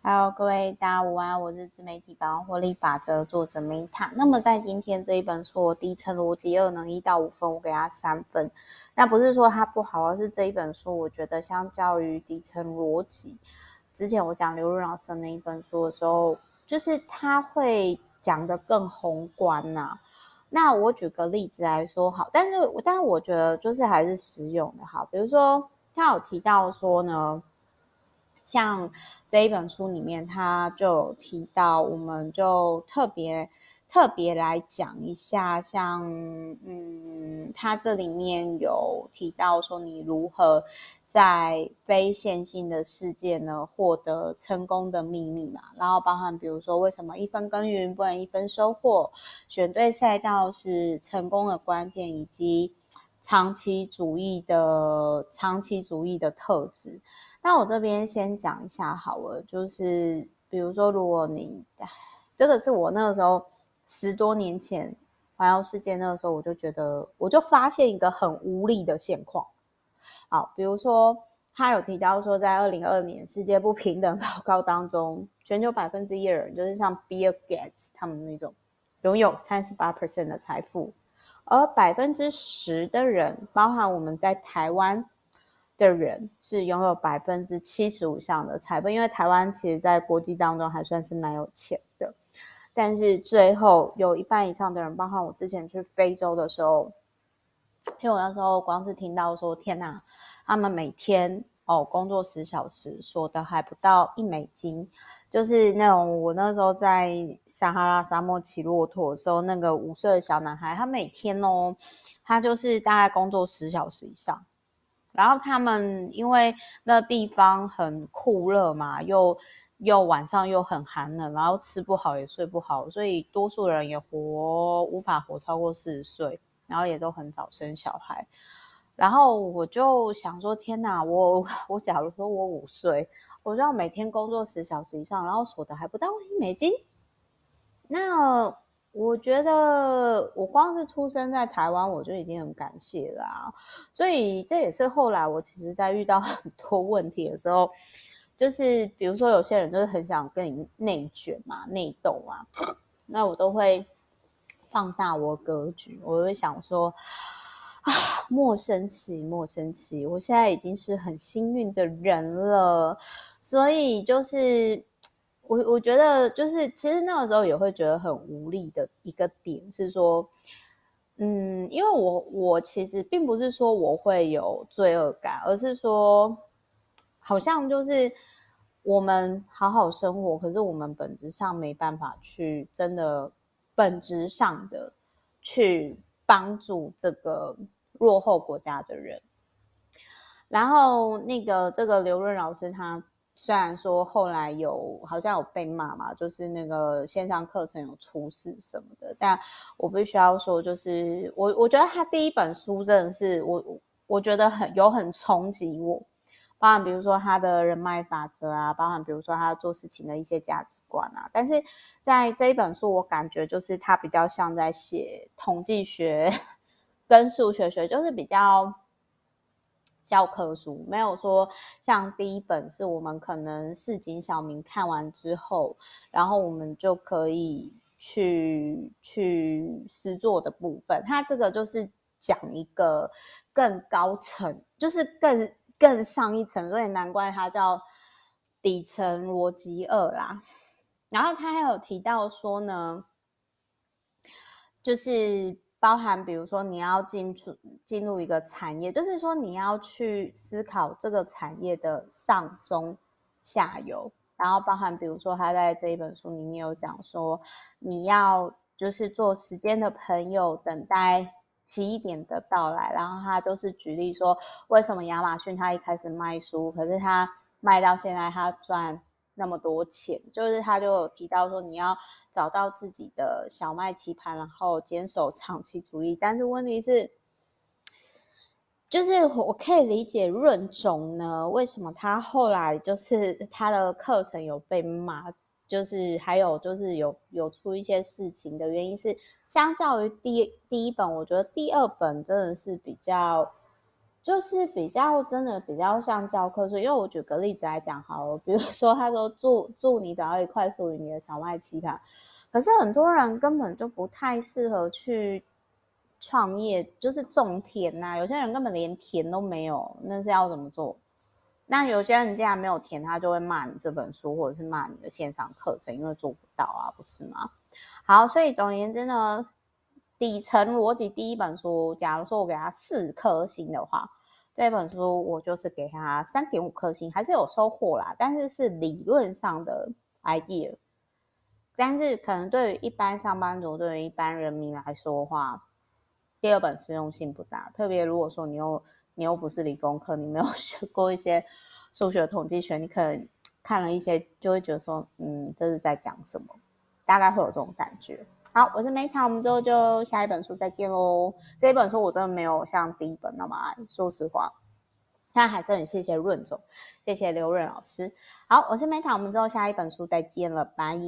Hello，各位大家午安，我是自媒体百万获利法则作者 Meta。那么在今天这一本书《底层逻辑二》能，一到五分，我给它三分。那不是说它不好，而是这一本书，我觉得相较于底层逻辑，之前我讲刘润老师的那一本书的时候，就是他会讲得更宏观呐、那我举个例子来说好，但是但是我觉得就是还是实用的哈。比如说他有提到说呢。像这一本书里面，他就提到，我们就特别特别来讲一下，像嗯，他这里面有提到说，你如何在非线性的世界呢获得成功的秘密嘛，然后包含比如说为什么一分耕耘不能一分收获，选对赛道是成功的关键，以及长期主义的长期主义的特质。那我这边先讲一下好了，就是比如说，如果你这个是我那个时候十多年前环游世界那个时候，我就觉得我就发现一个很无力的现况。好，比如说他有提到说，在二零二二年世界不平等报告当中，全球百分之一的人就是像 Bill Gates 他们那种拥有三十八 percent 的财富，而百分之十的人，包含我们在台湾。的人是拥有百分之七十五以上的财富，因为台湾其实在国际当中还算是蛮有钱的，但是最后有一半以上的人，包括我之前去非洲的时候，因为我那时候光是听到说天哪，他们每天哦工作十小时，所得还不到一美金，就是那种我那时候在撒哈拉沙漠骑骆驼的时候，那个五岁的小男孩，他每天哦，他就是大概工作十小时以上。然后他们因为那地方很酷热嘛，又又晚上又很寒冷，然后吃不好也睡不好，所以多数人也活无法活超过四十岁，然后也都很早生小孩。然后我就想说，天哪，我 我假如说我五岁，我就要每天工作十小时以上，然后所得还不到一美金，那。我觉得我光是出生在台湾，我就已经很感谢了。所以这也是后来我其实，在遇到很多问题的时候，就是比如说有些人就是很想跟你内卷嘛、内斗啊，那我都会放大我格局，我会想说，莫生气，莫生气，我现在已经是很幸运的人了，所以就是。我我觉得就是，其实那个时候也会觉得很无力的一个点是说，嗯，因为我我其实并不是说我会有罪恶感，而是说，好像就是我们好好生活，可是我们本质上没办法去真的本质上的去帮助这个落后国家的人。然后那个这个刘润老师他。虽然说后来有好像有被骂嘛，就是那个线上课程有出事什么的，但我必须要说，就是我我觉得他第一本书真的是我我觉得很有很冲击我，包含比如说他的人脉法则啊，包含比如说他做事情的一些价值观啊，但是在这一本书我感觉就是他比较像在写统计学跟数学学，就是比较。教科书没有说像第一本是我们可能市井小民看完之后，然后我们就可以去去实作的部分。它这个就是讲一个更高层，就是更更上一层，所以难怪它叫底层逻辑二啦。然后他还有提到说呢，就是。包含，比如说你要进出进入一个产业，就是说你要去思考这个产业的上中下游，然后包含，比如说他在这一本书里面有讲说，你要就是做时间的朋友，等待奇点的到来。然后他就是举例说，为什么亚马逊他一开始卖书，可是他卖到现在他赚。那么多钱，就是他就提到说，你要找到自己的小麦棋盘，然后坚守长期主义。但是问题是，就是我可以理解润总呢，为什么他后来就是他的课程有被骂，就是还有就是有有出一些事情的原因是，相较于第第一本，我觉得第二本真的是比较。就是比较真的比较像教科书，因为我举个例子来讲好了，比如说他说祝祝你找到一块属于你的小麦期盘，可是很多人根本就不太适合去创业，就是种田呐、有些人根本连田都没有，那是要怎么做？那有些人既然没有田，他就会骂你这本书，或者是骂你的线上课程，因为做不到啊，不是吗？好，所以总而言之呢。底层逻辑第一本书，假如说我给他四颗星的话，这本书我就是给他三点五颗星，还是有收获啦。但是是理论上的 idea，但是可能对于一般上班族、对于一般人民来说的话，第二本实用性不大。特别如果说你又你又不是理工科，你没有 学过一些数学统计学，你可能看了一些就会觉得说，嗯，这是在讲什么？大概会有这种感觉。好，我是 Meta，我们之后就下一本书再见喽。这一本书我真的没有像第一本那么爱，说实话。那还是很谢谢润总，谢谢刘润老师。好，我是 Meta，我们之后下一本书再见了，拜。